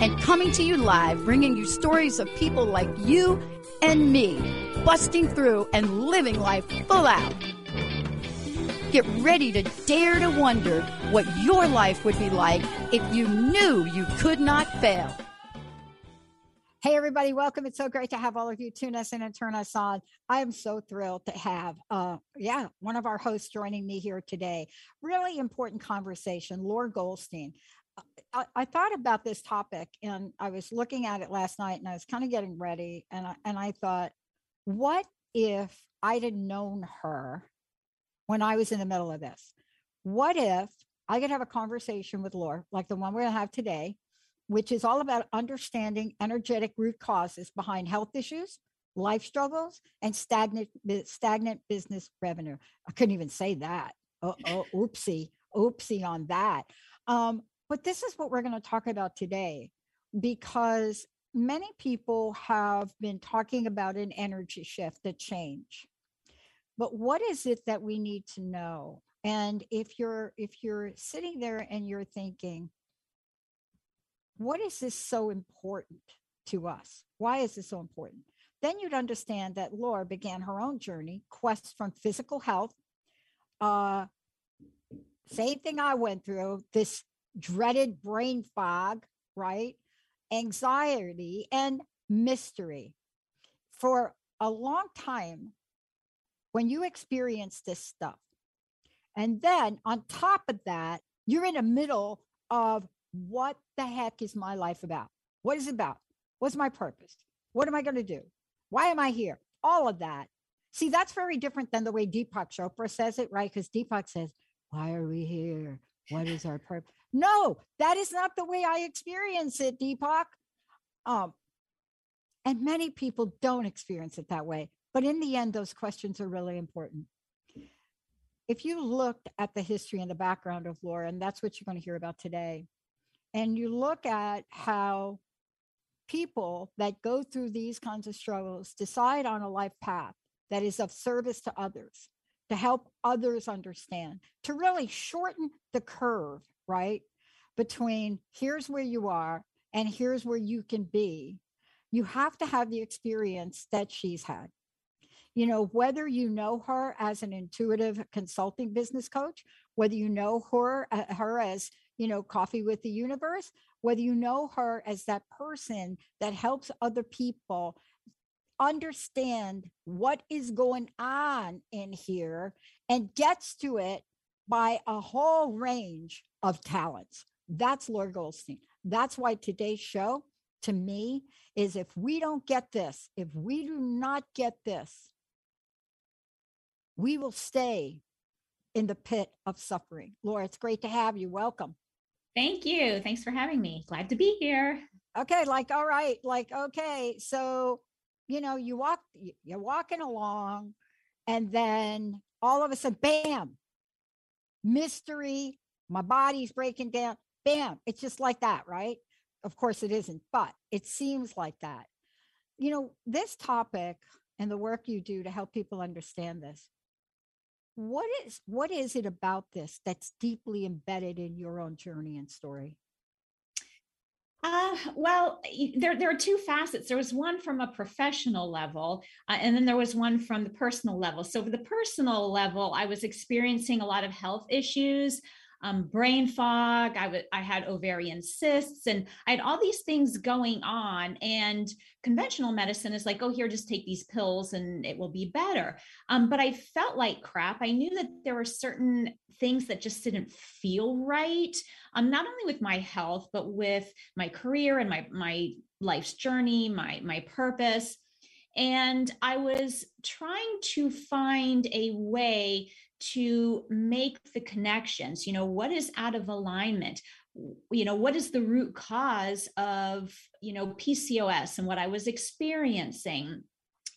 and coming to you live, bringing you stories of people like you and me, busting through and living life full out. Get ready to dare to wonder what your life would be like if you knew you could not fail. Hey, everybody, welcome. It's so great to have all of you tune us in and turn us on. I am so thrilled to have, uh, yeah, one of our hosts joining me here today. Really important conversation, Laura Goldstein. I, I, thought about this topic and I was looking at it last night and I was kind of getting ready and I, and I thought, what if I'd have known her when I was in the middle of this? What if I could have a conversation with Laura, like the one we're to have today, which is all about understanding energetic root causes behind health issues, life struggles, and stagnant stagnant business revenue. I couldn't even say that. Oh, oh oopsie, oopsie on that. Um, but this is what we're going to talk about today, because many people have been talking about an energy shift, a change. But what is it that we need to know? And if you're if you're sitting there and you're thinking, what is this so important to us? Why is this so important? Then you'd understand that Laura began her own journey, quest from physical health. Uh, same thing I went through, this dreaded brain fog, right? Anxiety and mystery. For a long time, when you experience this stuff, and then on top of that, you're in the middle of what the heck is my life about? What is it about? What's my purpose? What am I going to do? Why am I here? All of that. See, that's very different than the way Deepak Chopra says it, right? Because Deepak says, Why are we here? What is our purpose? No, that is not the way I experience it, Deepak. Um, and many people don't experience it that way. But in the end, those questions are really important. If you looked at the history and the background of Laura, and that's what you're going to hear about today, and you look at how people that go through these kinds of struggles decide on a life path that is of service to others, to help others understand, to really shorten the curve, right? Between here's where you are and here's where you can be. You have to have the experience that she's had. You know, whether you know her as an intuitive consulting business coach, whether you know her, uh, her as you know, Coffee with the Universe, whether you know her as that person that helps other people understand what is going on in here and gets to it by a whole range of talents. That's Laura Goldstein. That's why today's show to me is if we don't get this, if we do not get this, we will stay in the pit of suffering. Laura, it's great to have you. Welcome. Thank you. Thanks for having me. Glad to be here. Okay, like all right, like okay. So, you know, you walk you're walking along and then all of a sudden bam. Mystery, my body's breaking down. Bam, it's just like that, right? Of course it isn't, but it seems like that. You know, this topic and the work you do to help people understand this what is what is it about this that's deeply embedded in your own journey and story uh, well, there, there are two facets. There was one from a professional level, uh, and then there was one from the personal level. So, for the personal level, I was experiencing a lot of health issues um, brain fog. I, w- I had ovarian cysts, and I had all these things going on. And conventional medicine is like, oh, here, just take these pills and it will be better. Um, but I felt like crap. I knew that there were certain things that just didn't feel right. Um, not only with my health, but with my career and my my life's journey, my my purpose. And I was trying to find a way to make the connections you know what is out of alignment you know what is the root cause of you know pcos and what i was experiencing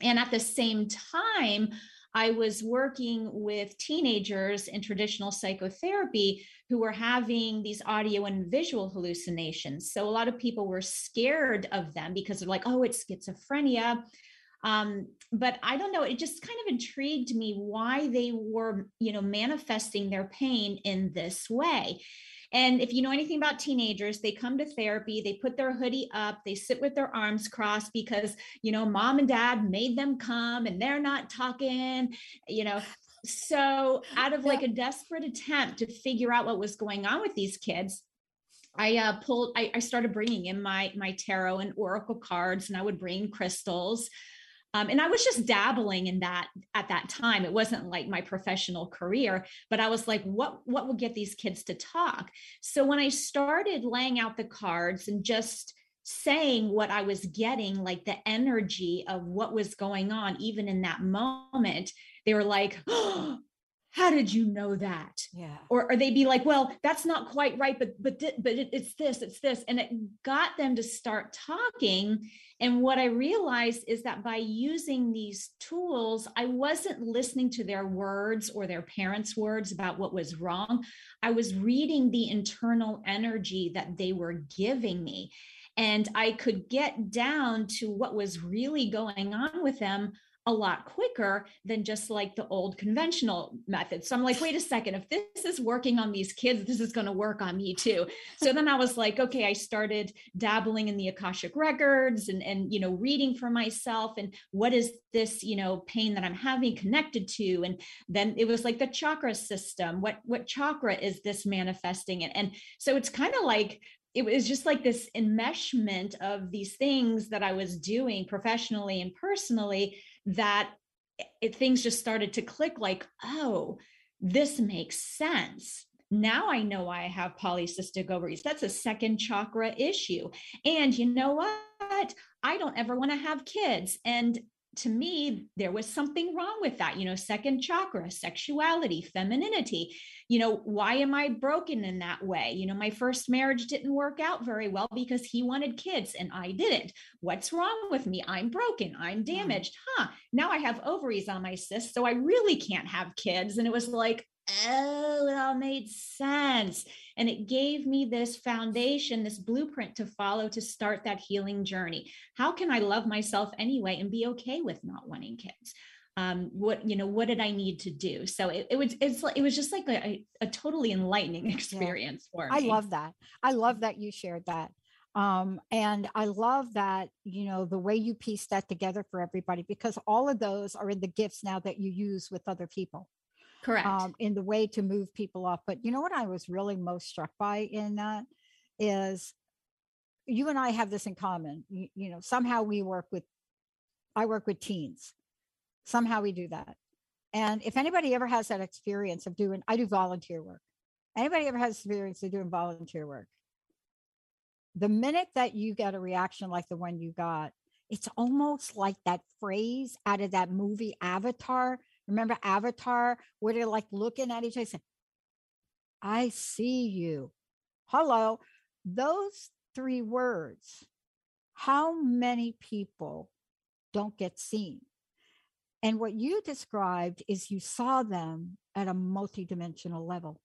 and at the same time I was working with teenagers in traditional psychotherapy who were having these audio and visual hallucinations. So a lot of people were scared of them because they're like, oh, it's schizophrenia. Um, but I don't know, it just kind of intrigued me why they were, you know, manifesting their pain in this way. And if you know anything about teenagers, they come to therapy, they put their hoodie up, they sit with their arms crossed because, you know, mom and dad made them come and they're not talking, you know. So, out of like a desperate attempt to figure out what was going on with these kids, I uh, pulled. I, I started bringing in my my tarot and oracle cards, and I would bring crystals. Um, and I was just dabbling in that at that time. It wasn't like my professional career, but I was like, what what will get these kids to talk? So when I started laying out the cards and just saying what I was getting, like the energy of what was going on, even in that moment, they were like, oh, how did you know that? Yeah. Or, or they'd be like well that's not quite right but but but it, it's this it's this. And it got them to start talking. And what i realized is that by using these tools i wasn't listening to their words or their parents words about what was wrong. I was reading the internal energy that they were giving me. And i could get down to what was really going on with them a lot quicker than just like the old conventional method. So I'm like, wait a second, if this is working on these kids, this is going to work on me too. So then I was like, okay, I started dabbling in the Akashic records and and you know, reading for myself and what is this, you know, pain that I'm having connected to and then it was like the chakra system. What what chakra is this manifesting and so it's kind of like it was just like this enmeshment of these things that I was doing professionally and personally that it, things just started to click like, oh, this makes sense. Now I know why I have polycystic ovaries. That's a second chakra issue. And you know what? I don't ever want to have kids. And to me, there was something wrong with that. You know, second chakra, sexuality, femininity. You know, why am I broken in that way? You know, my first marriage didn't work out very well because he wanted kids and I didn't. What's wrong with me? I'm broken. I'm mm. damaged. Huh. Now I have ovaries on my cyst, so I really can't have kids. And it was like, oh, it all made sense. And it gave me this foundation, this blueprint to follow to start that healing journey. How can I love myself anyway and be okay with not wanting kids? Um, what you know, what did I need to do? So it, it was it's it was just like a, a totally enlightening experience yeah. for me. I love that. I love that you shared that. Um, and I love that, you know, the way you piece that together for everybody, because all of those are in the gifts now that you use with other people. Correct. Um, in the way to move people off. But you know what I was really most struck by in that is you and I have this in common. You, you know, somehow we work with, I work with teens. Somehow we do that. And if anybody ever has that experience of doing, I do volunteer work. Anybody ever has experience of doing volunteer work? The minute that you get a reaction like the one you got, it's almost like that phrase out of that movie Avatar Remember Avatar, where they're like looking at each other, saying, I see you. Hello. Those three words, how many people don't get seen? And what you described is you saw them at a multidimensional level,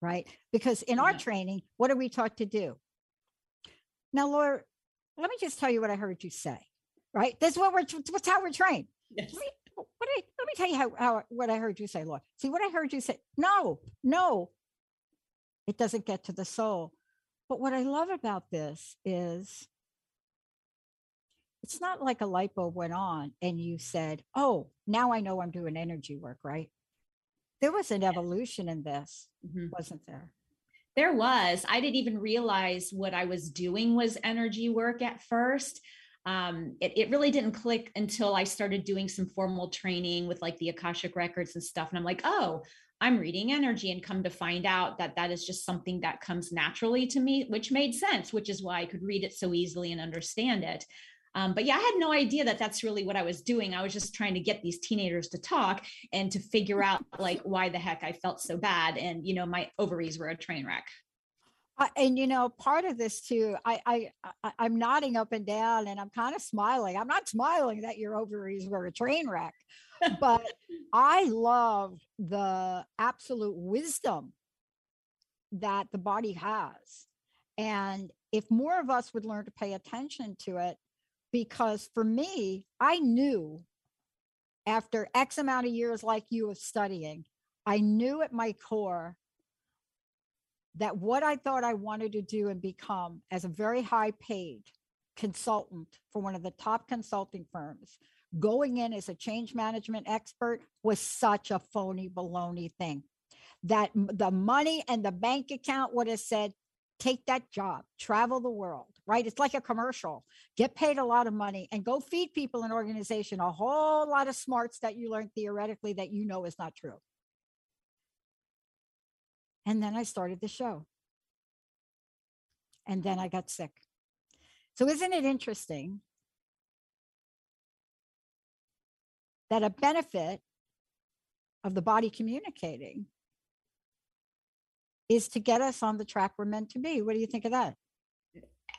right? Because in yeah. our training, what are we taught to do? Now, Laura, let me just tell you what I heard you say, right? This is what we're, what's how we're trained. Yes what I, let me tell you how, how what I heard you say, Laura. See what I heard you say. No, no, it doesn't get to the soul. But what I love about this is it's not like a light bulb went on and you said, Oh, now I know I'm doing energy work, right? There was an evolution in this, mm-hmm. wasn't there? There was. I didn't even realize what I was doing was energy work at first um, it, it really didn't click until I started doing some formal training with like the Akashic records and stuff. And I'm like, oh, I'm reading energy and come to find out that that is just something that comes naturally to me, which made sense, which is why I could read it so easily and understand it. Um, but yeah, I had no idea that that's really what I was doing. I was just trying to get these teenagers to talk and to figure out like why the heck I felt so bad. And, you know, my ovaries were a train wreck. And you know, part of this too, I, I, I I'm nodding up and down, and I'm kind of smiling. I'm not smiling that your ovaries were a train wreck, but I love the absolute wisdom that the body has, and if more of us would learn to pay attention to it, because for me, I knew after X amount of years, like you, of studying, I knew at my core that what I thought I wanted to do and become as a very high paid consultant for one of the top consulting firms, going in as a change management expert was such a phony baloney thing. That the money and the bank account would have said, take that job, travel the world, right? It's like a commercial. Get paid a lot of money and go feed people in organization a whole lot of smarts that you learned theoretically that you know is not true. And then I started the show. And then I got sick. So, isn't it interesting that a benefit of the body communicating is to get us on the track we're meant to be? What do you think of that?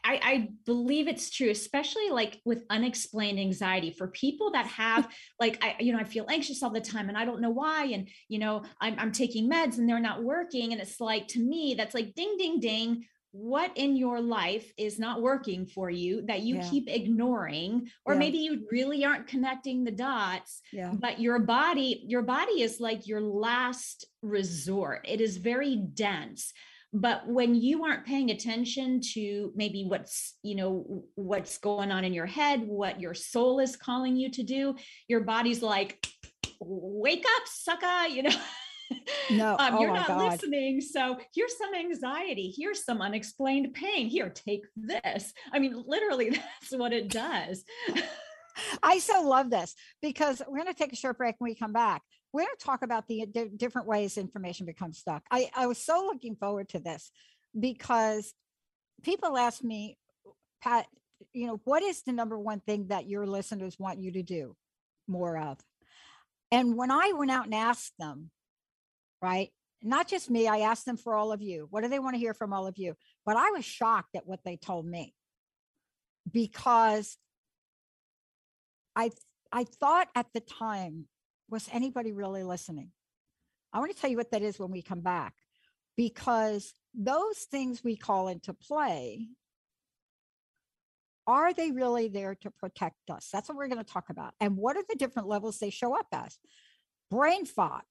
I, I, believe it's true, especially like with unexplained anxiety for people that have like I, you know, I feel anxious all the time and I don't know why. And you know, I'm I'm taking meds and they're not working. And it's like to me, that's like ding, ding, ding. What in your life is not working for you that you yeah. keep ignoring, or yeah. maybe you really aren't connecting the dots, yeah. but your body, your body is like your last resort. It is very dense but when you aren't paying attention to maybe what's you know what's going on in your head what your soul is calling you to do your body's like wake up sucker you know? No. Um, oh you're not God. listening so here's some anxiety here's some unexplained pain here take this. I mean literally that's what it does. I so love this because we're going to take a short break when we come back we're going to talk about the uh, d- different ways information becomes stuck. I, I was so looking forward to this because people ask me, Pat, you know, what is the number one thing that your listeners want you to do more of? And when I went out and asked them, right, not just me, I asked them for all of you. What do they want to hear from all of you? But I was shocked at what they told me because I I thought at the time was anybody really listening? I want to tell you what that is when we come back, because those things we call into play, are they really there to protect us? That's what we're going to talk about. And what are the different levels they show up as? Brain fog.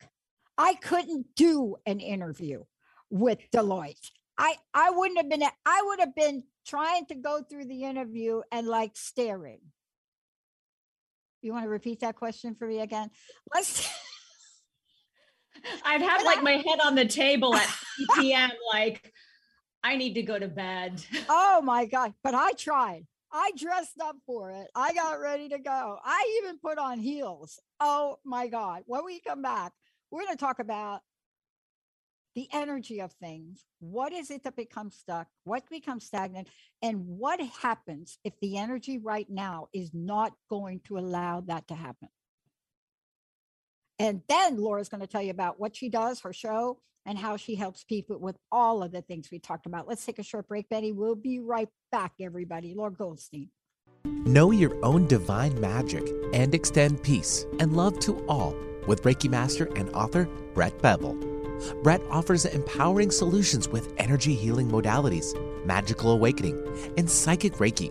I couldn't do an interview with Deloitte. I, I wouldn't have been, I would have been trying to go through the interview and like staring you want to repeat that question for me again? Let's. I'd have like my head on the table at p.m. like, I need to go to bed. Oh my God. But I tried. I dressed up for it. I got ready to go. I even put on heels. Oh my God. When we come back, we're going to talk about the energy of things. What is it that becomes stuck? What becomes stagnant? And what happens if the energy right now is not going to allow that to happen? And then Laura's going to tell you about what she does, her show, and how she helps people with all of the things we talked about. Let's take a short break, Betty. We'll be right back, everybody. Laura Goldstein. Know your own divine magic and extend peace and love to all with Reiki Master and author Brett Bevell. Brett offers empowering solutions with energy healing modalities, magical awakening, and psychic Reiki.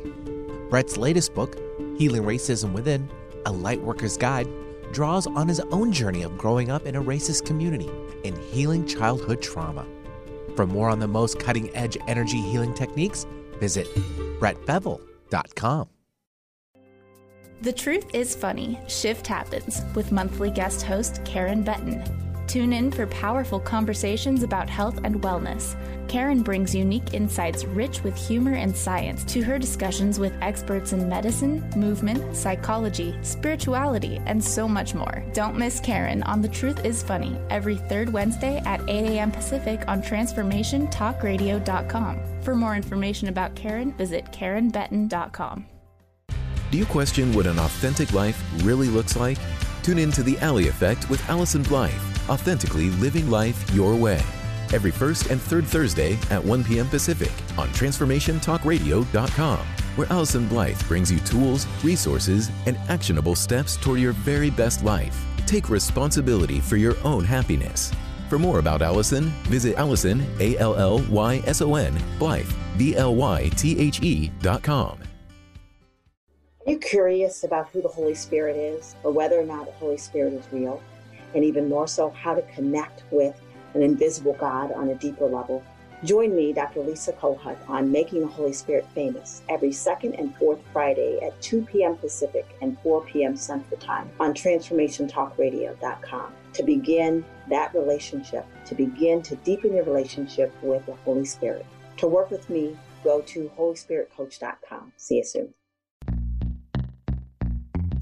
Brett's latest book, Healing Racism Within A Lightworker's Guide, draws on his own journey of growing up in a racist community and healing childhood trauma. For more on the most cutting edge energy healing techniques, visit brettbevell.com. The Truth is Funny Shift Happens with monthly guest host Karen Benton. Tune in for powerful conversations about health and wellness. Karen brings unique insights rich with humor and science to her discussions with experts in medicine, movement, psychology, spirituality, and so much more. Don't miss Karen on The Truth is Funny every third Wednesday at 8 a.m. Pacific on TransformationTalkRadio.com. For more information about Karen, visit KarenBetton.com. Do you question what an authentic life really looks like? Tune in to The Ally Effect with Allyson Blythe authentically living life your way. every first and third Thursday at 1 p.m. Pacific on TransformationTalkRadio.com, where Allyson Blythe brings you tools, resources, and actionable steps toward your very best life. Take responsibility for your own happiness. For more about Allyson, visit Allyson, A L L Y S O N, Blythe, B L Y T H E dot com. Are you curious about who the Holy Spirit is, or whether or not the Holy Spirit is real? And even more so, how to connect with an invisible God on a deeper level? Join me, Dr. Lisa Kohut, on Making the Holy Spirit Famous every second and fourth Friday at 2 p.m. Pacific and 4 p.m. Central Time on TransformationTalkRadio.com to begin that relationship, to begin to deepen your relationship with the Holy Spirit. To work with me, go to HolySpiritCoach.com. See you soon.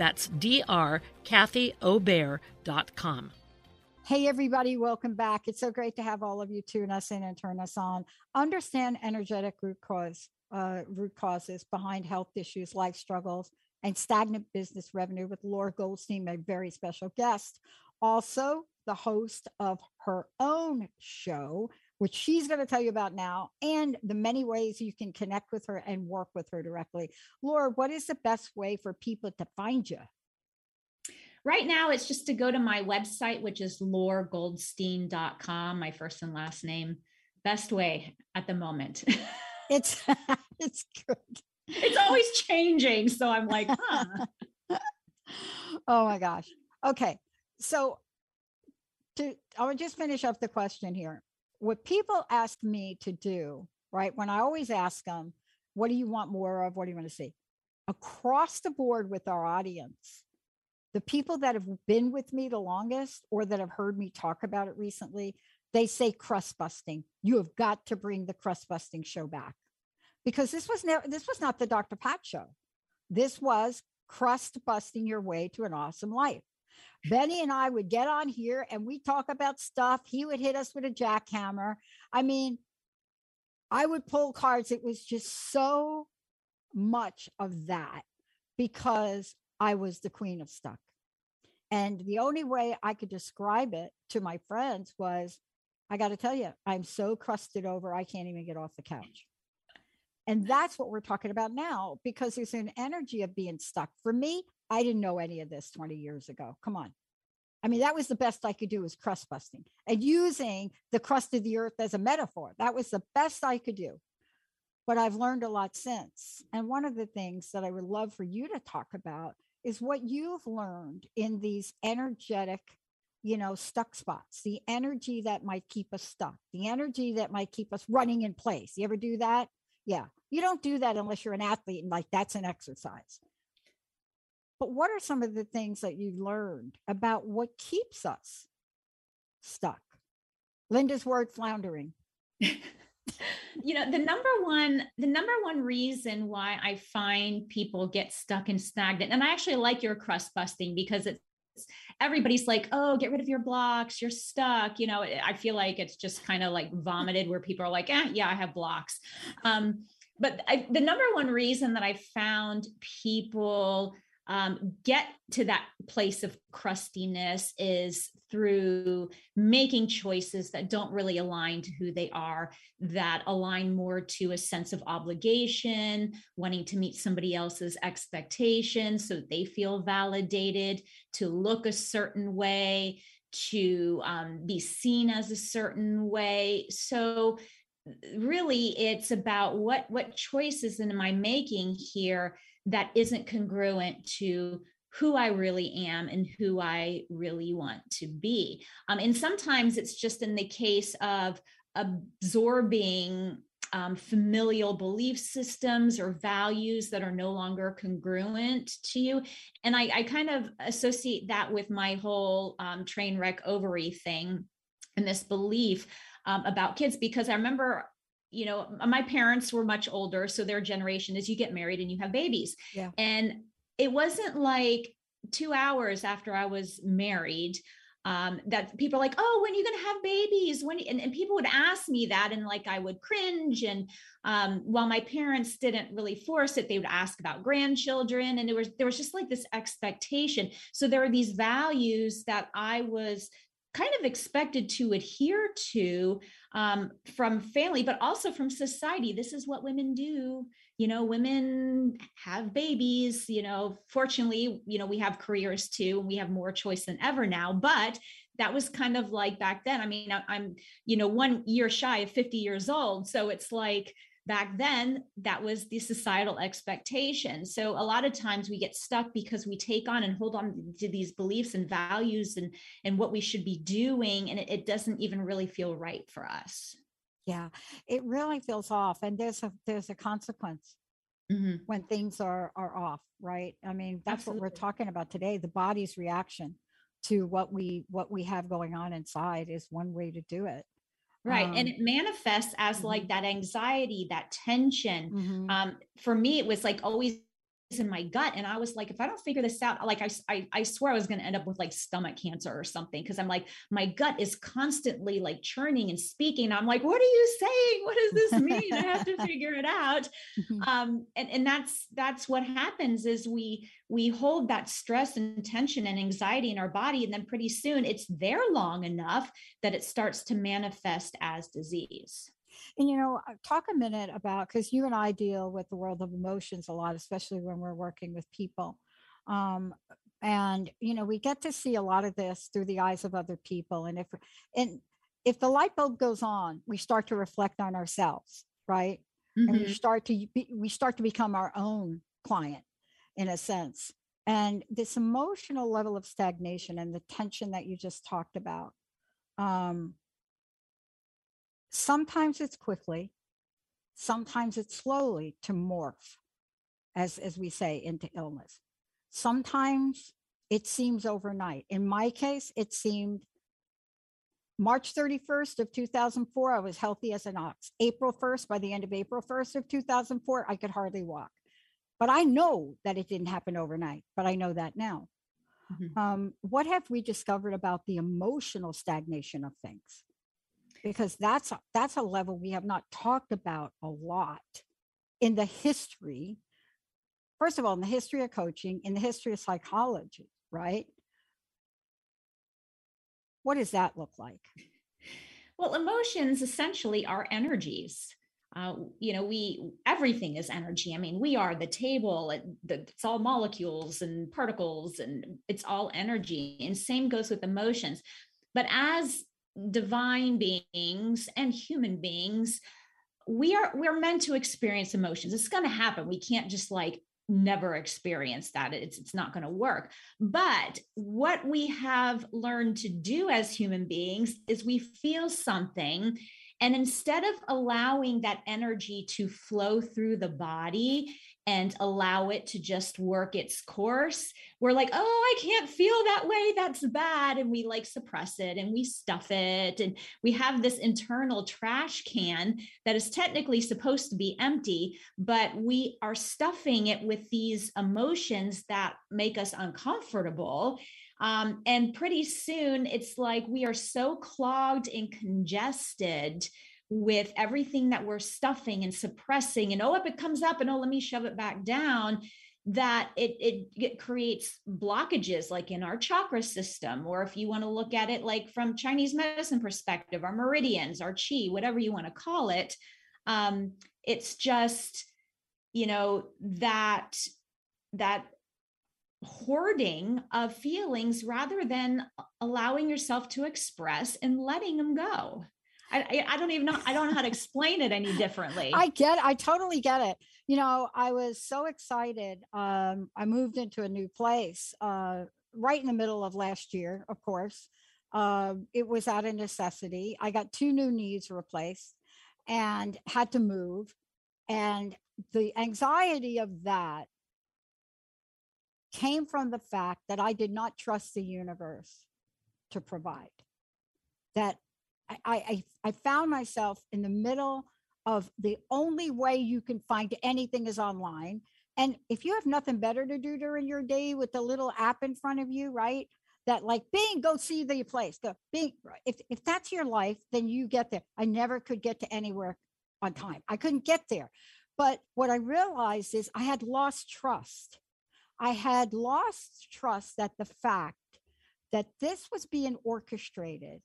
That's drkathyobear.com. Hey, everybody, welcome back. It's so great to have all of you tune us in and turn us on. Understand energetic root cause, uh, root causes behind health issues, life struggles, and stagnant business revenue with Laura Goldstein, my very special guest. Also, the host of her own show, which she's going to tell you about now, and the many ways you can connect with her and work with her directly. Laura, what is the best way for people to find you? Right now, it's just to go to my website, which is lauragoldstein.com, my first and last name. Best way at the moment. it's it's good. It's always changing. So I'm like, huh. oh my gosh. Okay. So to I'll just finish up the question here what people ask me to do, right? When I always ask them, what do you want more of? What do you want to see? Across the board with our audience, the people that have been with me the longest or that have heard me talk about it recently, they say crust busting. You have got to bring the crust busting show back because this was never this was not the Dr. Pat show. This was crust busting your way to an awesome life. Benny and I would get on here and we talk about stuff. He would hit us with a jackhammer. I mean, I would pull cards. It was just so much of that because I was the queen of stuck. And the only way I could describe it to my friends was I got to tell you, I'm so crusted over, I can't even get off the couch. And that's what we're talking about now because there's an energy of being stuck. For me, I didn't know any of this 20 years ago. Come on. I mean, that was the best I could do was crust busting and using the crust of the earth as a metaphor. That was the best I could do. But I've learned a lot since. And one of the things that I would love for you to talk about is what you've learned in these energetic, you know, stuck spots, the energy that might keep us stuck, the energy that might keep us running in place. You ever do that? Yeah. You don't do that unless you're an athlete and like that's an exercise. But what are some of the things that you've learned about what keeps us stuck? Linda's word floundering. you know the number one the number one reason why i find people get stuck and stagnant and i actually like your crust busting because it's everybody's like oh get rid of your blocks you're stuck you know i feel like it's just kind of like vomited where people are like eh, yeah i have blocks um, but I, the number one reason that i found people um, get to that place of crustiness is through making choices that don't really align to who they are, that align more to a sense of obligation, wanting to meet somebody else's expectations so they feel validated, to look a certain way, to um, be seen as a certain way. So, really it's about what what choices am i making here that isn't congruent to who I really am and who I really want to be. Um, and sometimes it's just in the case of absorbing um, familial belief systems or values that are no longer congruent to you. And I, I kind of associate that with my whole um, train wreck ovary thing and this belief um, about kids because I remember you know my parents were much older so their generation is you get married and you have babies yeah. and it wasn't like two hours after i was married um, that people are like, oh, when are you going to have babies? When and, and, people would ask me that, and like I would cringe. And um, while my parents didn't really force it, they would ask about grandchildren, and there was there was just like this expectation. So there are these values that I was kind of expected to adhere to um, from family, but also from society. This is what women do. You know, women have babies. You know, fortunately, you know, we have careers too, and we have more choice than ever now. But that was kind of like back then. I mean, I, I'm, you know, one year shy of 50 years old. So it's like, back then that was the societal expectation so a lot of times we get stuck because we take on and hold on to these beliefs and values and and what we should be doing and it, it doesn't even really feel right for us yeah it really feels off and there's a there's a consequence mm-hmm. when things are are off right i mean that's Absolutely. what we're talking about today the body's reaction to what we what we have going on inside is one way to do it right um, and it manifests as mm-hmm. like that anxiety that tension mm-hmm. um for me it was like always in my gut and i was like if i don't figure this out like i i, I swear i was going to end up with like stomach cancer or something because i'm like my gut is constantly like churning and speaking i'm like what are you saying? What does this mean? I have to figure it out. Mm-hmm. um and and that's that's what happens is we we hold that stress and tension and anxiety in our body and then pretty soon it's there long enough that it starts to manifest as disease and you know, uh, talk a minute about because you and I deal with the world of emotions a lot, especially when we're working with people. Um, and you know, we get to see a lot of this through the eyes of other people. And if and if the light bulb goes on, we start to reflect on ourselves, right? Mm-hmm. And we mm-hmm. start to be, we start to become our own client in a sense. And this emotional level of stagnation and the tension that you just talked about, um, sometimes it's quickly sometimes it's slowly to morph as as we say into illness. Sometimes it seems overnight. In my case it seemed march 31st of 2004 i was healthy as an ox. April 1st by the end of april 1st of 2004 i could hardly walk. But i know that it didn't happen overnight but i know that now. Mm-hmm. um, what have we discovered about the emotional stagnation of things because that's that's a level we have not talked about a lot in the history first of all in the history of coaching in the history of psychology right? What does that look like? Well emotions essentially are energies. Uh, you know we everything is energy. I mean we are the table the, it's all molecules and particles and it's all energy and same goes with emotions. But as divine beings and human beings we are we're meant to experience emotions. It's going to happen. We can't just like never experience that. It's it's not going to work. But what we have learned to do as human beings is we feel something and instead of allowing that energy to flow through the body and allow it to just work its course, we're like, oh, I can't feel that way. That's bad. And we like suppress it and we stuff it. And we have this internal trash can that is technically supposed to be empty, but we are stuffing it with these emotions that make us uncomfortable. Um, and pretty soon it's like we are so clogged and congested with everything that we're stuffing and suppressing and oh if it comes up and oh let me shove it back down that it, it, it creates blockages like in our chakra system. Or if you want to look at it like from chinese medicine perspective our meridians our chi whatever you want to call it um, it's just you know that that hoarding of feelings rather than allowing yourself to express and letting them go. I, I don't even know. I don't know how to explain it any differently. I get. I totally get it. You know, I was so excited. Um, I moved into a new place uh, right in the middle of last year. Of course, uh, it was out of necessity. I got two new knees replaced and had to move, and the anxiety of that came from the fact that I did not trust the universe to provide. That I, I, I found myself in the middle of the only way you can find anything is online. And if you have nothing better to do during your day with the little app in front of you, right? That like being go see the place. Go being if if that's your life, then you get there. I never could get to anywhere on time. I couldn't get there. But what I realized is I had lost trust. I had lost trust that the fact that this was being orchestrated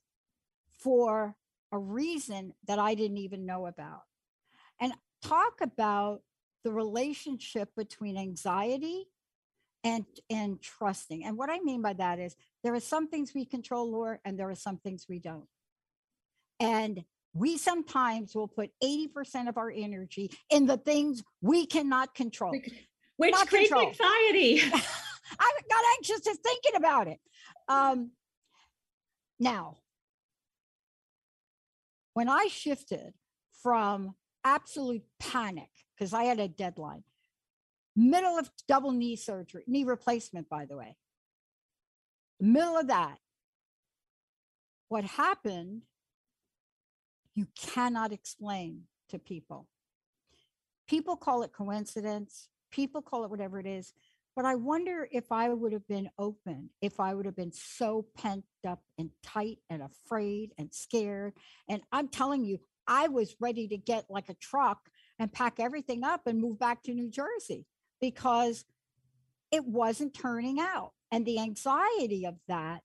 for a reason that I didn't even know about. And talk about the relationship between anxiety and and trusting. And what I mean by that is there are some things we control, Laura, and there are some things we don't. And we sometimes will put 80% of our energy in the things we cannot control. Which not creates control. anxiety. I got anxious just thinking about it. Um, now, when I shifted from absolute panic, because I had a deadline, middle of double knee surgery, knee replacement, by the way, middle of that, what happened, you cannot explain to people. People call it coincidence, people call it whatever it is. But I wonder if I would have been open, if I would have been so pent up and tight and afraid and scared. And I'm telling you, I was ready to get like a truck and pack everything up and move back to New Jersey because it wasn't turning out. And the anxiety of that.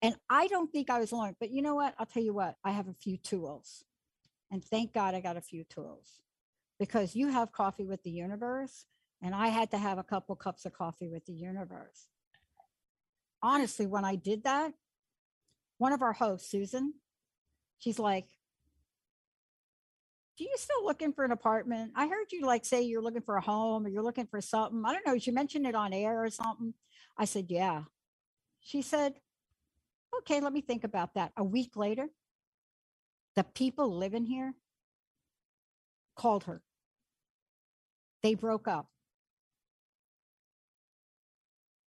And I don't think I was alone, but you know what? I'll tell you what, I have a few tools. And thank God I got a few tools because you have coffee with the universe and I had to have a couple cups of coffee with the universe. Honestly, when I did that, one of our hosts, Susan, she's like, do you still looking for an apartment? I heard you like say you're looking for a home or you're looking for something. I don't know. She mentioned it on air or something. I said, yeah. She said, okay, let me think about that. A week later, the people living here called her. They broke up.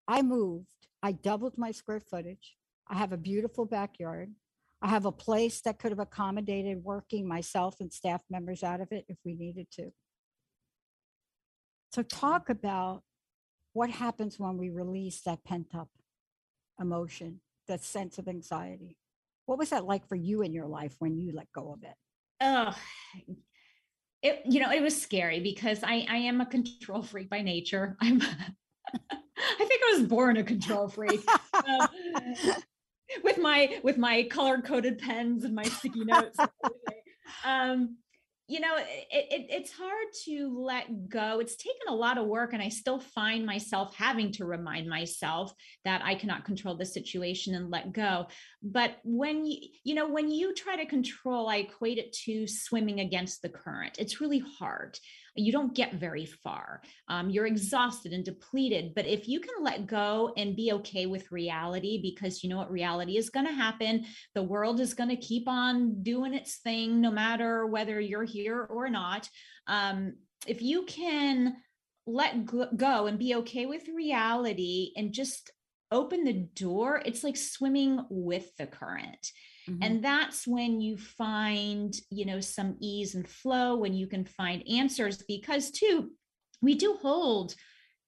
I moved, I doubled my square footage. I have a beautiful backyard. I have a place that could have accommodated working myself and staff members out of it if we needed to. So, talk about what happens when we release that pent up emotion, that sense of anxiety. What was that like for you in your life when you let go of it? Oh, it, you know, it was scary because I, I am a control freak by nature. I'm I think I was born a control freak. Um, with my with my color coded pens and my sticky notes. um, you know, it, it, it's hard to let go. It's taken a lot of work, and I still find myself having to remind myself that I cannot control the situation and let go. But when you, you know, when you try to control, I equate it to swimming against the current. It's really hard you don't get very far. Um, you're exhausted and depleted. But if you can let go and be okay with reality, because you know what reality is going to happen, the world is going to keep on doing its thing, no matter whether you're here or not. Um, if you can let go and be okay with reality and just open the door, it's like swimming with the current. Mm-hmm. And that's when you find, you know, some ease and flow, when you can find answers, because too, we do hold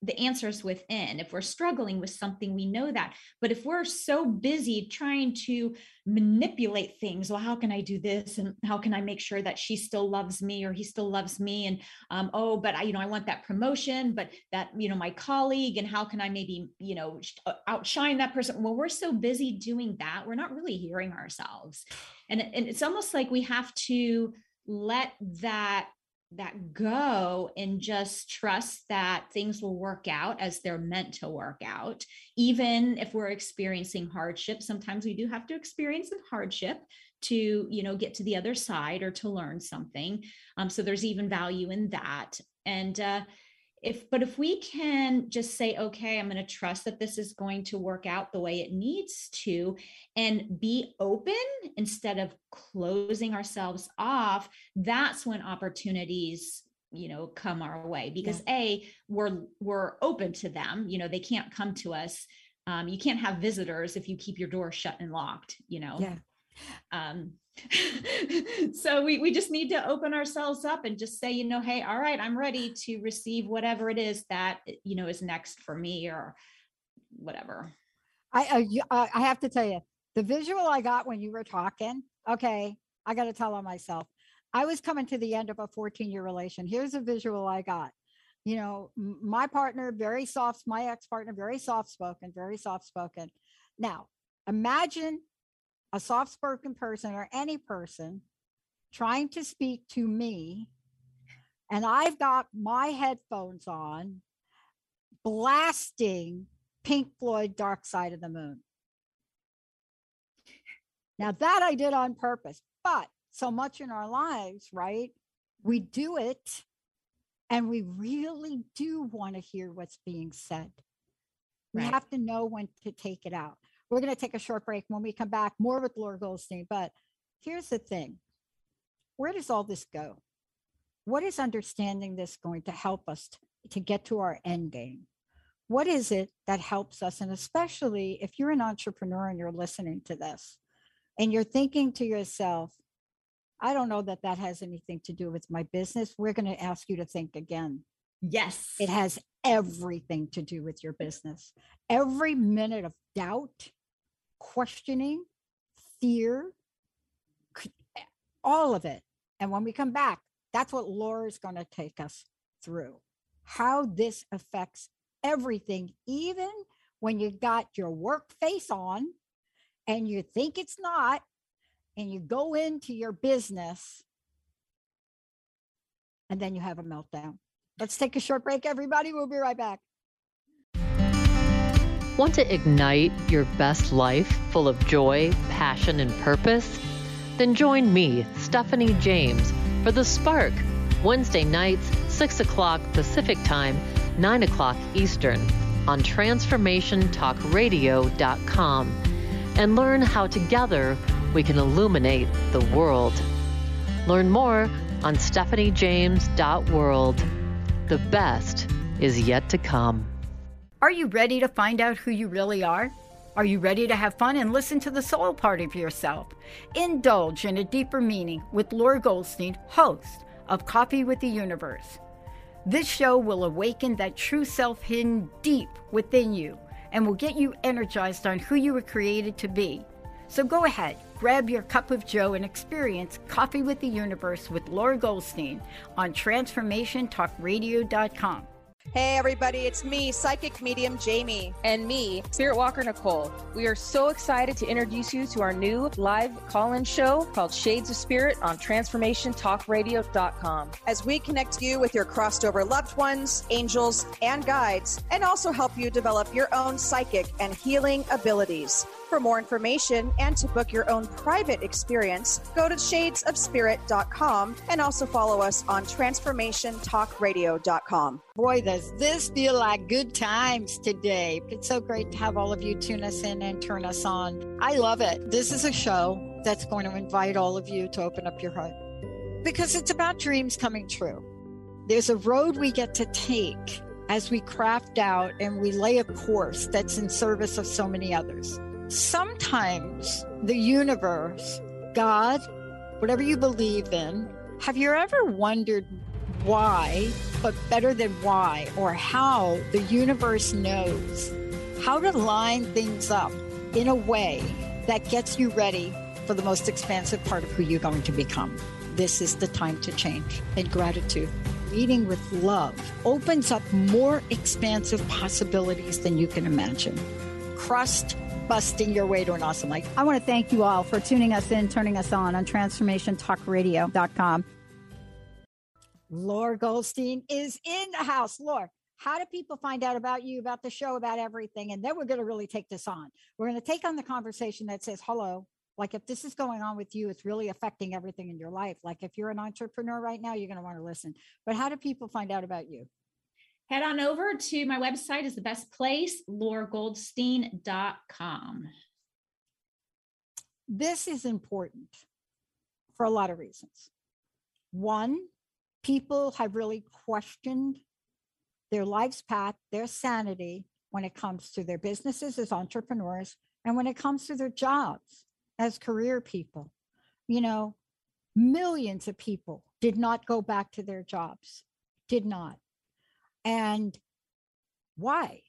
the answers within. If we're struggling with something, we know that. But if we're so busy trying to manipulate things, well, how can I do this? And how can I make sure that she still loves me or he still loves me? And um, oh, but I, you know, I want that promotion, but that, you know, my colleague, and how can I maybe, you know, uh, outshine that person? Well, we're so busy doing that, we're not really hearing ourselves. And, and it's almost like we have to let that that go and just trust that things will work out as they're meant to work out. Even if we're experiencing hardship sometimes we do have to experience some hardship to you know get to the other side or to learn something. Um, so there's even value in that. And uh, if but if we can just say okay i'm going to trust that this is going to work out the way it needs to and be open instead of closing ourselves off that's when opportunities you know come our way. Because yeah. a we're we're open to them you know they can't come to us um, you can't have visitors if you keep your door shut and locked you know? Yeah. Um, so we, we just need to open ourselves up and just say, you know, hey, all right, I'm ready to receive whatever it is that, you know, is next for me or whatever. I, uh, I, I have to tell you, the visual I got when you were talking, okay, I got to tell on myself. I was coming to the end of a 14 year relation. Here's a visual I got. You know, my partner, very soft, my ex partner, very soft spoken, very soft spoken. Now, imagine a soft spoken person or any person trying to speak to me, and I've got my headphones on, blasting Pink Floyd Dark Side of the Moon. Now, that I did on purpose, but so much in our lives, right? We do it and we really do want to hear what's being said. We Right. have to know when to take it out. We're going to take a short break. When we come back, more with Laura Goldstein. But here's the thing where does all this go? What is understanding this going to help us t- to get to our end game? What is it that helps us? And especially if you're an entrepreneur and you're listening to this and you're thinking to yourself, I don't know that that has anything to do with my business. We're going to ask you to think again. Yes. It has everything to do with your business. Every minute of doubt, questioning, fear, eh, all of it. And when we come back, that's what Laura's going to take us through how this affects everything, even when you got your work face on and you think it's not, and you go into your business and then you have a meltdown. Let's take a short break, everybody. We'll be right back. Want to ignite your best life full of joy, passion, and purpose? Then join me, Stephanie James, for The Spark, Wednesday nights, 6 o'clock Pacific Time, 9 o'clock Eastern, on TransformationTalkRadio.com, and learn how together we can illuminate the world. Learn more on stephaniejames.world. The best is yet to come. Are you ready to find out who you really are? Are you ready to have fun and listen to the soul part of yourself? Indulge in a deeper meaning with Laura Goldstein, host of Coffee with the Universe. This show will awaken that true self hidden deep within you and will get you energized on who you were created to be. So go ahead, grab your cup of joe and experience Coffee with the Universe with Laura Goldstein on TransformationTalkRadio.com. Hey, everybody, it's me, psychic medium Jamie. And me, Spirit Walker Nicole. We are so excited to introduce you to our new live call in show called Shades of Spirit on TransformationTalkRadio.com. As we connect you with your crossed over loved ones, angels, and guides, and also help you develop your own psychic and healing abilities. For more information and to book your own private experience, go to shadesofspirit.com and also follow us on transformationtalkradio.com. Boy, does this feel like good times today. It's so great to have all of you tune us in and turn us on. I love it. This is a show that's going to invite all of you to open up your heart because it's about dreams coming true. There's a road we get to take as we craft out and we lay a course that's in service of so many others. Sometimes the universe, God, whatever you believe in, have you ever wondered why, but better than why, or how the universe knows how to line things up in a way that gets you ready for the most expansive part of who you're going to become? This is the time to change. And gratitude, leading with love, opens up more expansive possibilities than you can imagine. Crust busting your way to an awesome life. I want to thank you all for tuning us in, turning us on on transformationtalkradio.com. Laura Goldstein is in the house. Laura, how do people find out about you, about the show, about everything? And then we're going to really take this on. We're going to take on the conversation that says, hello, like if this is going on with you, it's really affecting everything in your life. Like if you're an entrepreneur right now, you're going to want to listen. But how do people find out about you? Head on over to my website is the best place, lauragoldstein.com. This is important for a lot of reasons. One, people have really questioned their life's path, their sanity when it comes to their businesses as entrepreneurs and when it comes to their jobs as career people. You know, millions of people did not go back to their jobs, did not. And why?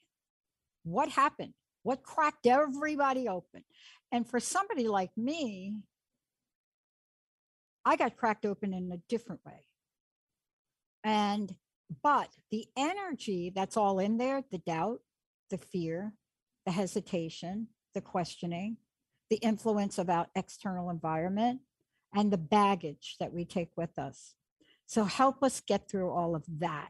What happened? What cracked everybody open? And for somebody like me, I got cracked open in a different way. And, but the energy that's all in there the doubt, the fear, the hesitation, the questioning, the influence of our external environment, and the baggage that we take with us. So help us get through all of that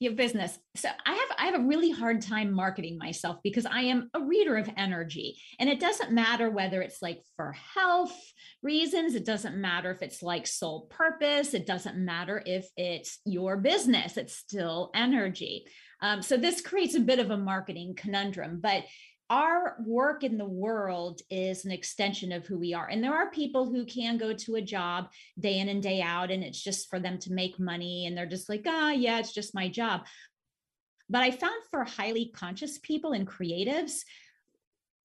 your business. So i have i have a really hard time marketing myself because i am a reader of energy. And it doesn't matter whether it's like for health reasons it doesn't matter if it's like soul purpose it doesn't matter if it's your business it's still energy. Um, so this creates a bit of a marketing conundrum but our work in the world is an extension of who we are. And there are people who can go to a job day in and day out, and it's just for them to make money. And they're just like, ah, oh, yeah, it's just my job. But I found for highly conscious people and creatives,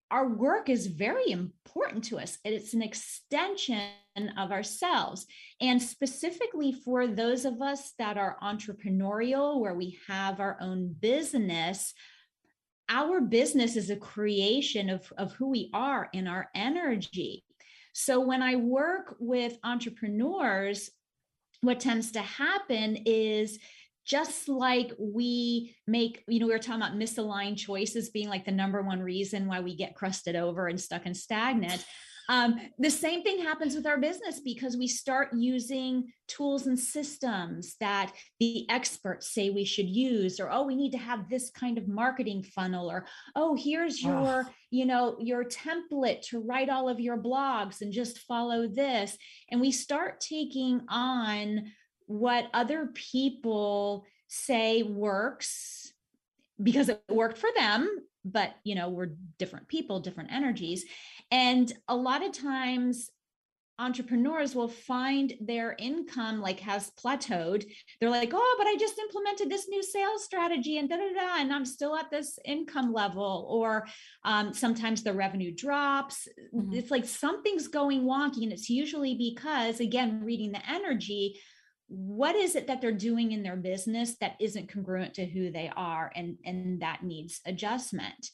our work is very important to us. It's an extension of ourselves. And specifically for those of us that are entrepreneurial, where we have our own business, our business is a creation of, of who we are in our energy. So when I work with entrepreneurs, what tends to happen is just like we make, you know, we were talking about misaligned choices being like the number one reason why we get crusted over and stuck and stagnant. Um, the same thing happens with our business because we start using tools and systems that the experts say we should use, or oh, we need to have this kind of marketing funnel, or oh, here's your, you know, your template to write all of your blogs and just follow this. And we start taking on what other people say works because it worked for them but you know we're different people different energies and a lot of times entrepreneurs will find their income like has plateaued. They're like, oh, but I just implemented this new sales strategy and da da da, and I'm still at this income level. Or um, sometimes the revenue drops. Mm-hmm. It's like something's going wonky, and it's usually because, again, reading the energy. What is it that they're doing in their business that isn't congruent to who they are, and and that needs adjustment.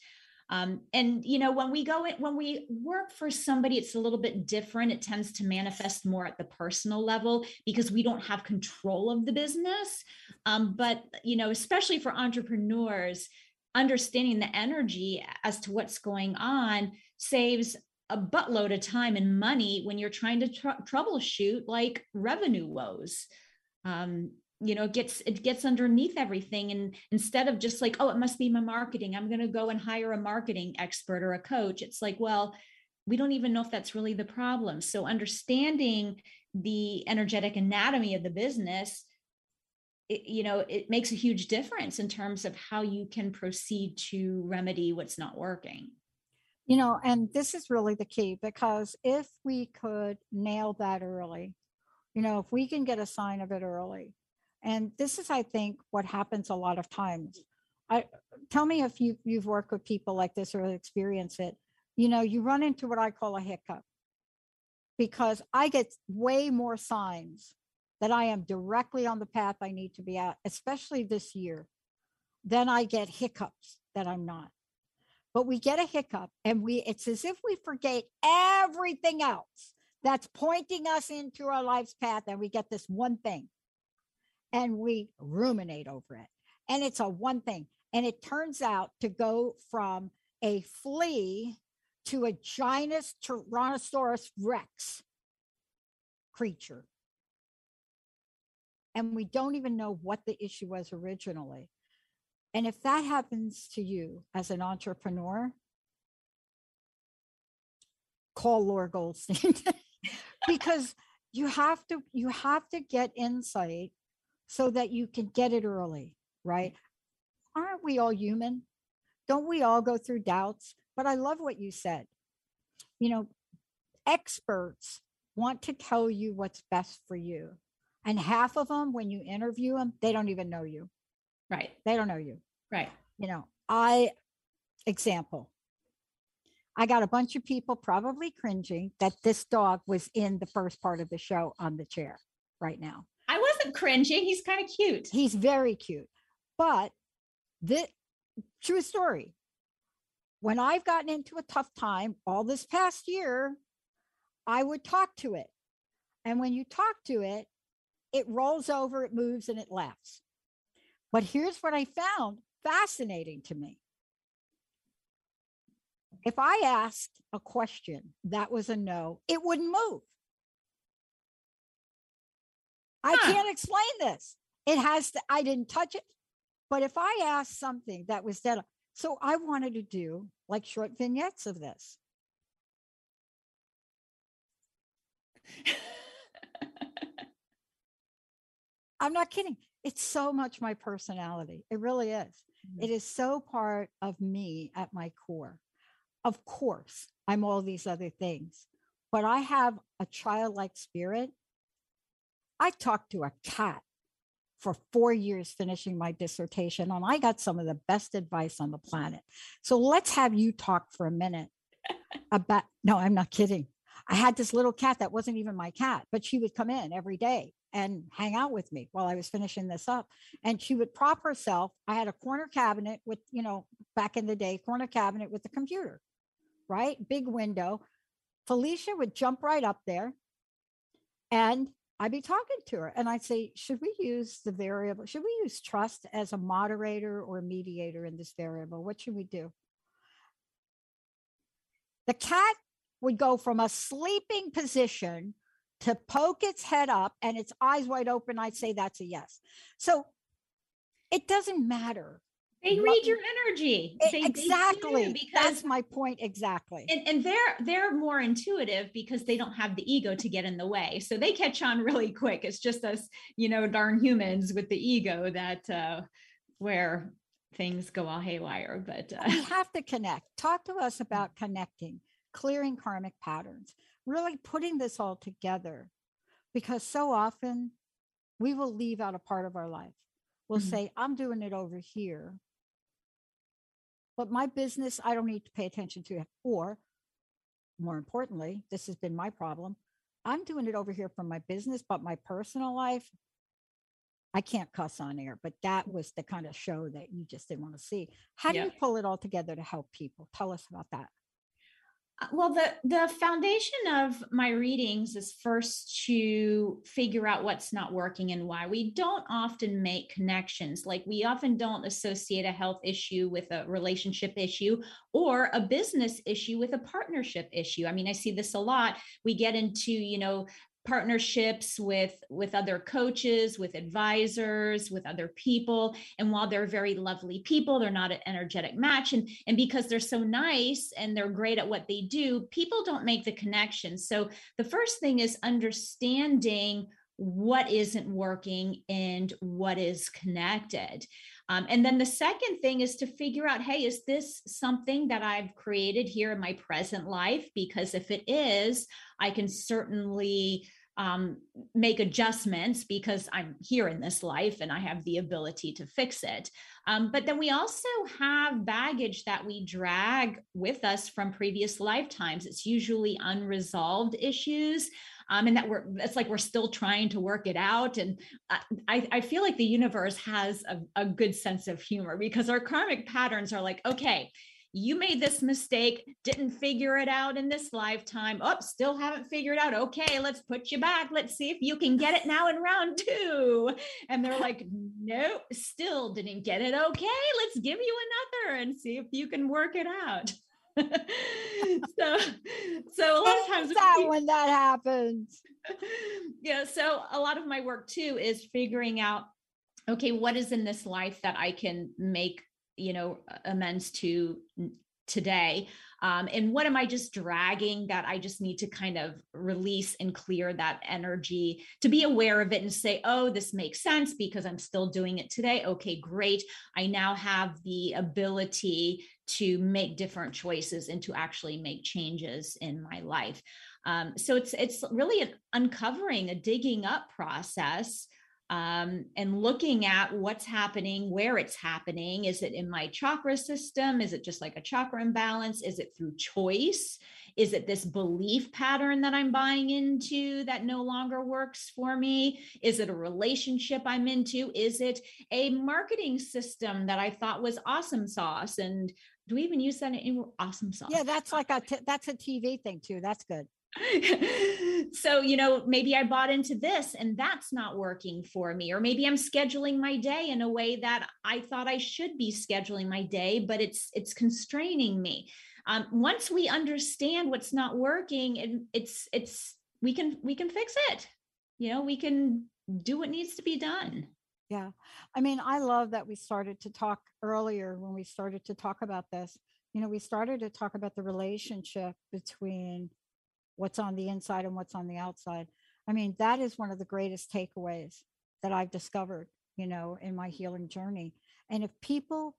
Um, and you know, when we go in, when we work for somebody, it's a little bit different. It tends to manifest more at the personal level because we don't have control of the business. Um, but you know, especially for entrepreneurs, understanding the energy as to what's going on saves a buttload of time and money when you're trying to tr- troubleshoot like revenue woes. Um, you know it gets it gets underneath everything and instead of just like oh it must be my marketing. I'm going to go and hire a marketing expert or a coach it's like well we don't even know if that's really the problem. So understanding the energetic anatomy of the business it, you know it makes a huge difference in terms of how you can proceed to remedy what's not working you know and this is really the key because if we could nail that early you know if we can get a sign of it early and this is, I think, what happens a lot of times. I tell me if you you've worked with people like this or experience it. You know, you run into what I call a hiccup because I get way more signs that I am directly on the path I need to be at, especially this year. Then I get hiccups that I'm not. But we get a hiccup and we it's as if we forget everything else that's pointing us into our life's path and we get this one thing and we ruminate over it. And it's a one thing. And it turns out to go from a flea to a giant Tyrannosaurus Rex creature. And we don't even know what the issue was originally. And if that happens to you as an entrepreneur, call Laura Goldstein because you have to you have to get insight so that you can get it early, right? Aren't we all human? Don't we all go through doubts? But I love what you said. You know, experts want to tell you what's best for you. And half of them, when you interview them, they don't even know you. Right. They don't know you. Right. You know, I, example, I got a bunch of people probably cringing that this dog was in the first part of the show on the chair right now. I wasn't cringing. He's kind of cute. He's very cute. But the true story. When I've gotten into a tough time all this past year, I would talk to it. And when you talk to it, it rolls over, it moves, and it laughs. But here's what I found fascinating to me. If I asked a question that was a no, it wouldn't move. I can't explain this. It has to, I didn't touch it. But if I asked something that was dead, so I wanted to do like short vignettes of this. I'm not kidding. It's so much my personality. It really is. It mm-hmm. is so part of me at my core. Of course, I'm all these other things, but I have a childlike spirit. I talked to a cat for four years finishing my dissertation, and I got some of the best advice on the planet. So let's have you talk for a minute about. No, I'm not kidding. I had this little cat that wasn't even my cat, but she would come in every day and hang out with me while I was finishing this up. And she would prop herself. I had a corner cabinet with, you know, back in the day, corner cabinet with the computer, right? Big window. Felicia would jump right up there and I'd be talking to her and I'd say, should we use the variable? Should we use trust as a moderator or mediator in this variable? What should we do? The cat would go from a sleeping position to poke its head up and its eyes wide open. I'd say that's a yes. So it doesn't matter. They read we- your energy. E- They- they exactly. because That's my point. Exactly. and, and they're they're more intuitive because they don't have the ego to get in the way so they catch on really quick it's just us you know darn humans with the ego that uh where things go all haywire but uh, we have to connect. Talk to us about connecting, clearing karmic patterns, really putting this all together. Because so often we will leave out a part of our life. We'll Mhm. say, I'm doing it over here. But my business, I don't need to pay attention to it. Or more importantly, this has been my problem. I'm doing it over here for my business, but my personal life, I can't cuss on air, but that was the kind of show that you just didn't want to see. How do Yeah. you pull it all together to help people? Tell us about that. Uh, well the the foundation of my readings is first to figure out what's not working and why. We don't often make connections. Like we often don't associate a health issue with a relationship issue or a business issue with a partnership issue. I mean i see this a lot. We get into you know partnerships with with other coaches with advisors with other people. And while they're very lovely people they're not an energetic match. And and because they're so nice and they're great at what they do people don't make the connection. So the first thing is understanding what isn't working and what is connected um, and then the second thing is to figure out hey is this something that i've created here in my present life because if it is i can certainly um, make adjustments because I'm here in this life and I have the ability to fix it. Um, but then we also have baggage that we drag with us from previous lifetimes. It's usually unresolved issues. Um, and that we're it's like we're still trying to work it out and I, I feel like the universe has a, a good sense of humor because our karmic patterns are like okay you made this mistake, didn't figure it out in this lifetime. Oh, still haven't figured out. Okay, let's put you back. Let's see if you can get it now in round two. And they're like, nope, still didn't get it. Okay, let's give you another and see if you can work it out. so, so a lot of times that when that happens. yeah so a lot of my work too is figuring out okay what is in this life that i can make you know amends to today um, and what am i just dragging that i just need to kind of release and clear that energy to be aware of it and say oh this makes sense because i'm still doing it today. Okay great. I now have the ability to make different choices and to actually make changes in my life. Um, so it's it's really an uncovering a digging up process um, and looking at what's happening, where it's happening. Is it in my chakra system? Is it just like a chakra imbalance? Is it through choice? Is it this belief pattern that I'm buying into that no longer works for me? Is it a relationship I'm into? Is it a marketing system that I thought was awesome sauce? And do we even use that in awesome sauce? Yeah, that's like a t- that's a TV thing too. That's good. so you know maybe i bought into this and that's not working for me or maybe i'm scheduling my day in a way that i thought i should be scheduling my day but it's it's constraining me. Um, once we understand what's not working and it's it's we can we can fix it. You know we can do what needs to be done. Yeah. I mean i love that we started to talk earlier when we started to talk about this. You know we started to talk about the relationship between what's on the inside and what's on the outside. I mean, that is one of the greatest takeaways that I've discovered, you know, in my healing journey. And if people,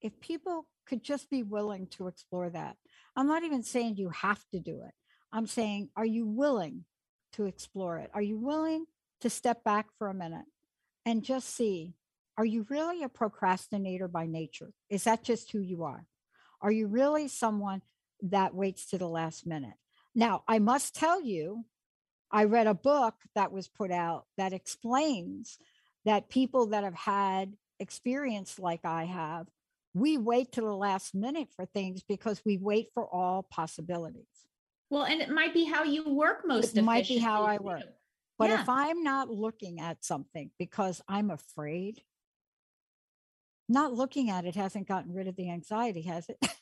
if people could just be willing to explore that, I'm not even saying you have to do it. I'm saying, are you willing to explore it? Are you willing to step back for a minute and just see, are you really a procrastinator by nature? Is that just who you are? Are you really someone that waits to the last minute? Now, I must tell you, I read a book that was put out that explains that people that have had experience like I have, we wait to the last minute for things because we wait for all possibilities. Well, and it might be how you work most. Of the time. It might be how I work. But yeah. if I'm not looking at something because I'm afraid, not looking at it hasn't gotten rid of the anxiety, has it?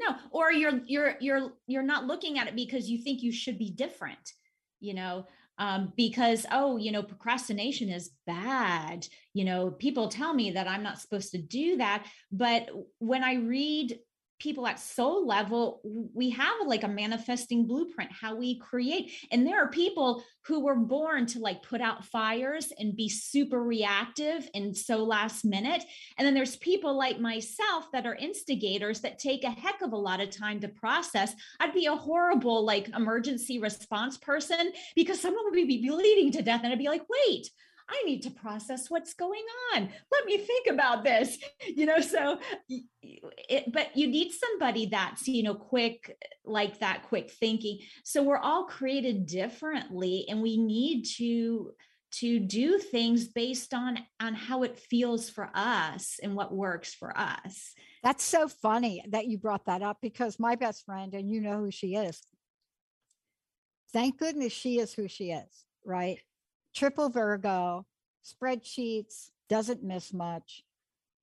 no or you're you're you're you're not looking at it because you think you should be different you know? Um, because oh you know procrastination is bad. You know people tell me that i'm not supposed to do that but when i read people at soul level we have like a manifesting blueprint how we create. And there are people who were born to like put out fires and be super reactive and so last minute. And then there's people like myself that are instigators that take a heck of a lot of time to process. I'd be a horrible like emergency response person because someone would be bleeding to death and i'd be like wait I need to process what's going on. Let me think about this. You know, so it, but you need somebody that's, you know, quick like that quick thinking. So we're all created differently and we need to to do things based on on how it feels for us and what works for us. That's so funny that you brought that up because my best friend and you know who she is. Thank goodness she is who she is, right? Triple Virgo, spreadsheets, doesn't miss much,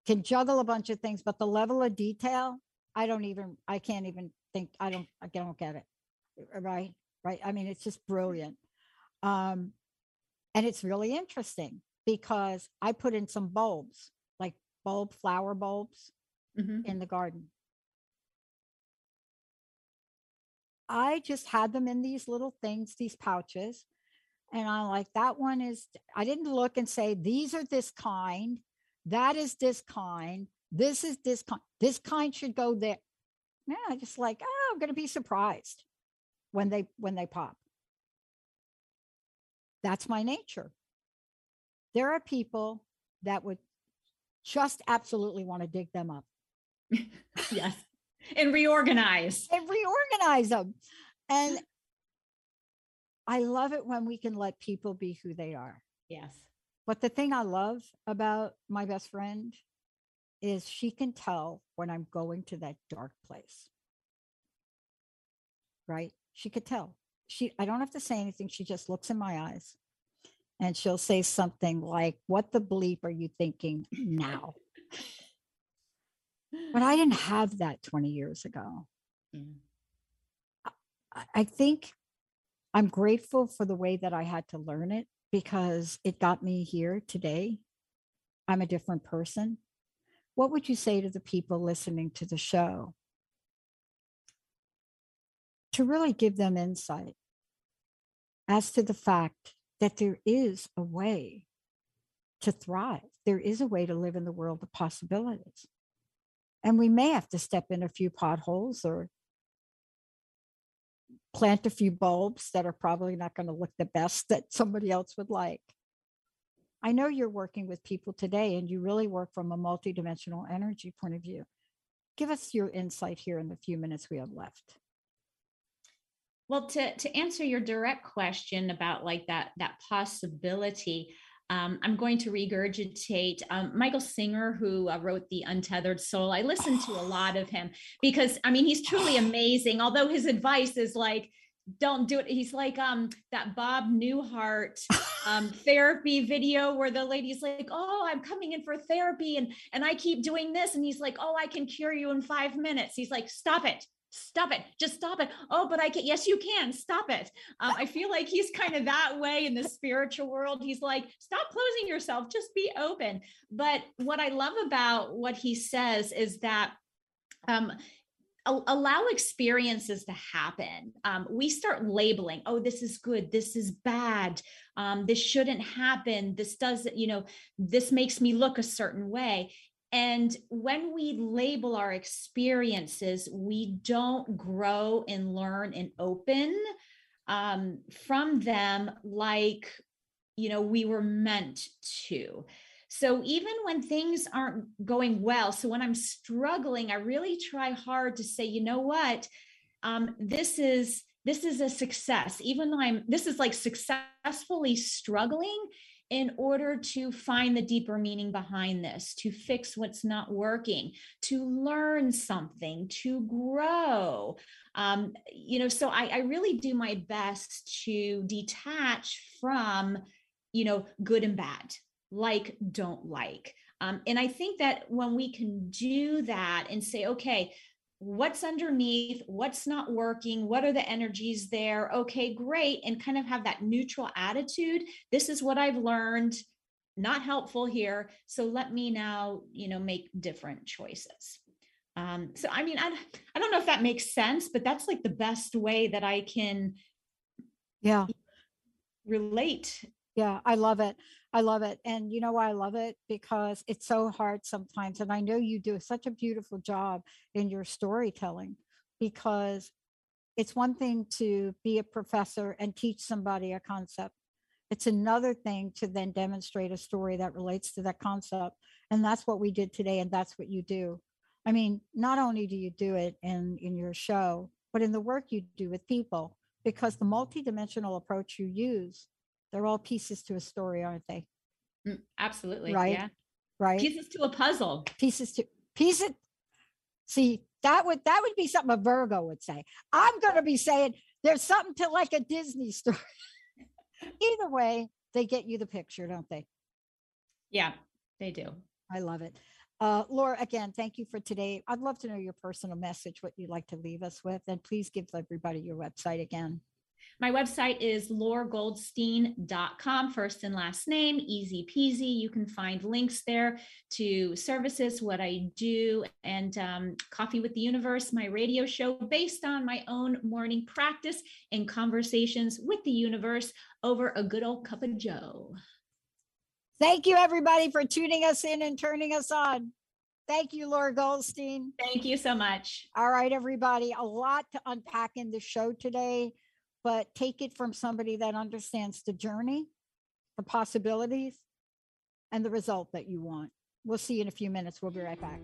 can juggle a bunch of things, but the level of detail, I don't even, I can't even think, I don't, I don't get it. Right. Right. I mean, it's just brilliant. Um, and it's really interesting because I put in some bulbs, like bulb flower bulbs mm-hmm. in the garden. I just had them in these little things, these pouches. And I'm like, that one is, I didn't look and say, these are this kind, that is this kind, this is this kind, this kind should go there. Yeah, I just like, oh, I'm gonna be surprised when they when they pop. That's my nature. There are people that would just absolutely want to dig them up. yes. And reorganize. And reorganize them. And I love it when we can let people be who they are. Yes. But the thing I love about my best friend is she can tell when I'm going to that dark place. Right? She could tell. She I don't have to say anything. She just looks in my eyes and she'll say something like, What the bleep are you thinking now? but I didn't have that 20 years ago. Mm. I, I think I'm grateful for the way that I had to learn it because it got me here today. I'm a different person. What would you say to the people listening to the show to really give them insight as to the fact that there is a way to thrive? There is a way to live in the world of possibilities. And we may have to step in a few potholes or plant a few bulbs that are probably not going to look the best that somebody else would like. I know you're working with people today and you really work from a multidimensional energy point of view. Give us your insight here in the few minutes we have left. Well, to, to answer your direct question about like that that possibility, um, I'm going to regurgitate um, Michael Singer, who uh, wrote The Untethered Soul. I listened to a lot of him because, I mean, he's truly amazing. Although his advice is like, don't do it. He's like um, that Bob Newhart um, therapy video where the lady's like, "Oh, I'm coming in for therapy, and and I keep doing this," and he's like, "Oh, I can cure you in five minutes." He's like, "Stop it." Stop it. Just stop it. Oh but i can yes you can. Stop it. Um, i feel like he's kind of that way in the spiritual world. He's like stop closing yourself. Just be open. But what i love about what he says is that um, allow experiences to happen. Um, we start labeling, oh, this is good, this is bad, um, this shouldn't happen, this doesn't, you know, this makes me look a certain way. And when we label our experiences, we don't grow and learn and open um, from them like, you know, we were meant to. So even when things aren't going well, so when I'm struggling, I really try hard to say, you know what, um, this is this is a success. Even though I'm this is like successfully struggling, in order to find the deeper meaning behind this, to fix what's not working, to learn something, to grow. Um, you know, so I, I really do my best to detach from, you know, good and bad, like, don't like. Um, and I think that when we can do that and say, okay, what's underneath, what's not working, what are the energies there? Okay, great. And kind of have that neutral attitude. This is what I've learned, not helpful here. So let me now, you know, make different choices. Um, so, I mean, I, I don't know if that makes sense, but that's like the best way that I can yeah relate yeah, I love it. I love it. And you know why I love it? Because it's so hard sometimes. And I know you do such a beautiful job in your storytelling because it's one thing to be a professor and teach somebody a concept. It's another thing to then demonstrate a story that relates to that concept. And that's what we did today. And that's what you do. I mean, not only do you do it in, in your show, but in the work you do with people, because the multidimensional approach you use they're all pieces to a story, aren't they? Mm, absolutely. Right. Yeah. Right. Pieces to a puzzle. Pieces to pieces. See, that would that would be something a Virgo would say. I'm going to be saying there's something to like a Disney story. Either way, they get you the picture, don't they? Yeah, they do. I love it. Uh, Laura, again, thank you for today. I'd love to know your personal message, what you'd like to leave us with, and please give everybody your website again. My website is lauragoldstein.com, first and last name, easy peasy. You can find links there to services, what I do, and um, Coffee with the Universe, my radio show based on my own morning practice and conversations with the universe over a good old cup of Joe. Thank you, everybody, for tuning us in and turning us on. Thank you, Laura Goldstein. Thank you so much. All right, everybody. A lot to unpack in the show today but take it from somebody that understands the journey, the possibilities, and the result that you want. We'll see you in a few minutes. We'll be right back.